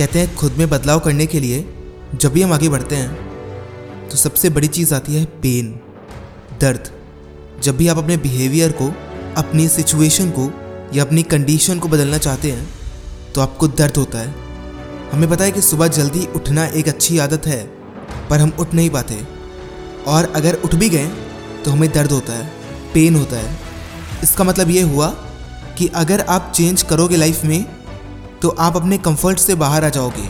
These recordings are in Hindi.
कहते हैं, खुद में बदलाव करने के लिए जब भी हम आगे बढ़ते हैं तो सबसे बड़ी चीज़ आती है पेन दर्द। जब भी आप अपने बिहेवियर को, अपनी सिचुएशन को या अपनी कंडीशन को बदलना चाहते हैं तो आपको दर्द होता है। हमें पता है कि सुबह जल्दी उठना एक अच्छी आदत है, पर हम उठ नहीं पाते। और अगर उठ भी गए तो हमें दर्द होता है पेन होता है। इसका मतलब ये हुआ कि अगर आप चेंज करोगे लाइफ में तो आप अपने कंफर्ट से बाहर आ जाओगे।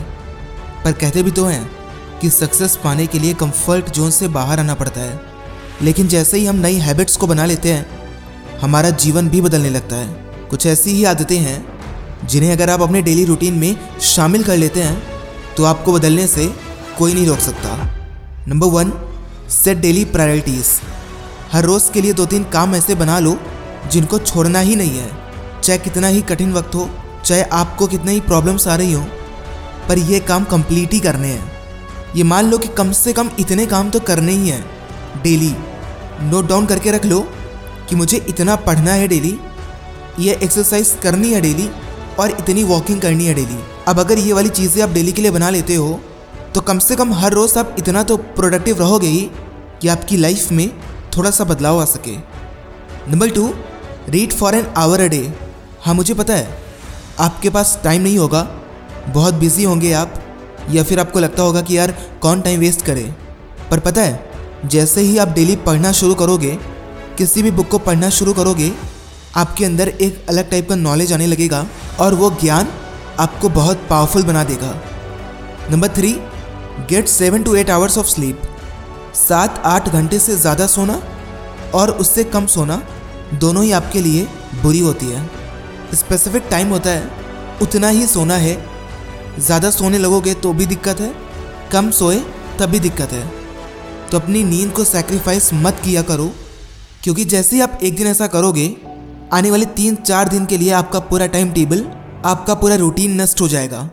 पर कहते भी तो हैं कि सक्सेस पाने के लिए कंफर्ट जोन से बाहर आना पड़ता है। लेकिन जैसे ही हम नई हैबिट्स को बना लेते हैं, हमारा जीवन भी बदलने लगता है। कुछ ऐसी ही आदतें हैं, जिन्हें अगर आप अपने डेली रूटीन में शामिल कर लेते हैं तो आपको बदलने से कोई नहीं रोक सकता। Number one set daily priorities हर रोज़ के लिए दो तीन काम ऐसे बना लो जिनको छोड़ना ही नहीं है। चाहे कितना ही कठिन वक्त हो चाहे आपको कितने ही प्रॉब्लम्स आ रही हो, पर ये काम कंप्लीट ही करने हैं। ये मान लो कि कम से कम इतने काम तो करने ही हैं डेली नोट डाउन करके रख लो कि मुझे इतना पढ़ना है डेली ये एक्सरसाइज करनी है डेली और इतनी वॉकिंग करनी है डेली अब अगर ये वाली चीज़ें आप डेली के लिए बना लेते हो तो कम से कम हर रोज़ आप इतना तो प्रोडक्टिव रहोगे ही कि आपकी लाइफ में थोड़ा सा बदलाव आ सके। Number two read for an hour a day हाँ मुझे पता है आपके पास टाइम नहीं होगा। बहुत बिज़ी होंगे आप। या फिर आपको लगता होगा कि यार, कौन टाइम वेस्ट करे? पर पता है, जैसे ही आप डेली पढ़ना शुरू करोगे, किसी भी बुक को पढ़ना शुरू करोगे, आपके अंदर एक अलग टाइप का नॉलेज आने लगेगा और वो ज्ञान आपको बहुत पावरफुल बना देगा। Number three get seven to eight hours of sleep सात, आठ घंटे से ज़्यादा सोना और उससे कम सोना दोनों ही आपके लिए बुरी होती है। स्पेसिफिक टाइम होता है, उतना ही सोना है। ज़्यादा सोने लगोगे तो भी दिक्कत है, कम सोए तब भी दिक्कत है। तो अपनी नींद को सेक्रीफाइस मत किया करो, क्योंकि जैसे ही आप एक दिन ऐसा करोगे, आने वाले तीन चार दिन के लिए आपका पूरा टाइम टेबल आपका पूरा रूटीन नष्ट हो जाएगा,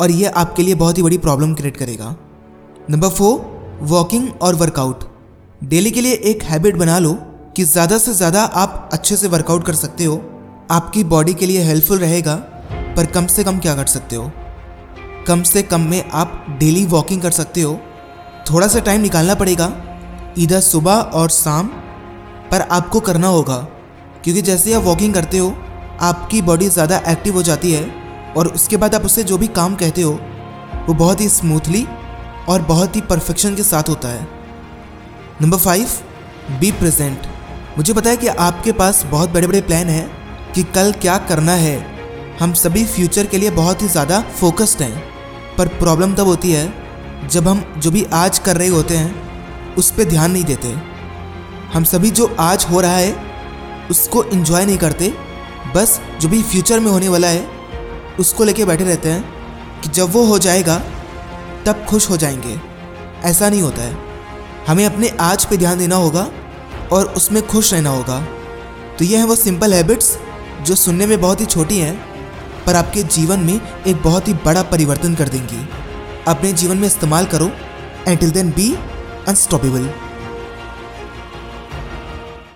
और ये आपके लिए बहुत ही बड़ी प्रॉब्लम क्रिएट करेगा। नंबर फोर वॉकिंग और वर्कआउट डेली के लिए एक हैबिट बना लो कि ज़्यादा से ज़्यादा आप अच्छे से वर्कआउट कर सकते हो आपकी बॉडी के लिए हेल्पफुल रहेगा, पर कम से कम क्या कर सकते हो? कम से कम में आप डेली वॉकिंग कर सकते हो। थोड़ा सा टाइम निकालना पड़ेगा, इधर सुबह और शाम, पर आपको करना होगा। क्योंकि जैसे आप वॉकिंग करते हो, आपकी बॉडी ज़्यादा एक्टिव हो जाती है, और उसके बाद आप उससे जो भी काम कहते हो, वो बहुत ही स्मूथली और बहुत ही परफेक्शन के साथ होता है। नंबर फाइव बी प्रेजेंट मुझे पता है कि आपके पास बहुत बड़े बड़े प्लान हैं कि कल क्या करना है। हम सभी फ्यूचर के लिए बहुत ही ज़्यादा फोकस्ड हैं। पर प्रॉब्लम तब होती है, जब हम जो भी आज कर रहे होते हैं, उस पर ध्यान नहीं देते। हम सभी जो आज हो रहा है, उसको इन्जॉय नहीं करते। बस जो भी फ्यूचर में होने वाला है, उसको लेके बैठे रहते हैं कि जब वो हो जाएगा, तब खुश हो जाएँगे। ऐसा नहीं होता है। हमें अपने आज पे ध्यान देना होगा और उसमें खुश रहना होगा। तो ये है वो सिंपल हैबिट्स जो सुनने में बहुत ही छोटी हैं, पर आपके जीवन में एक बहुत ही बड़ा परिवर्तन कर देंगी। अपने जीवन में इस्तेमाल करो। Until then be unstoppable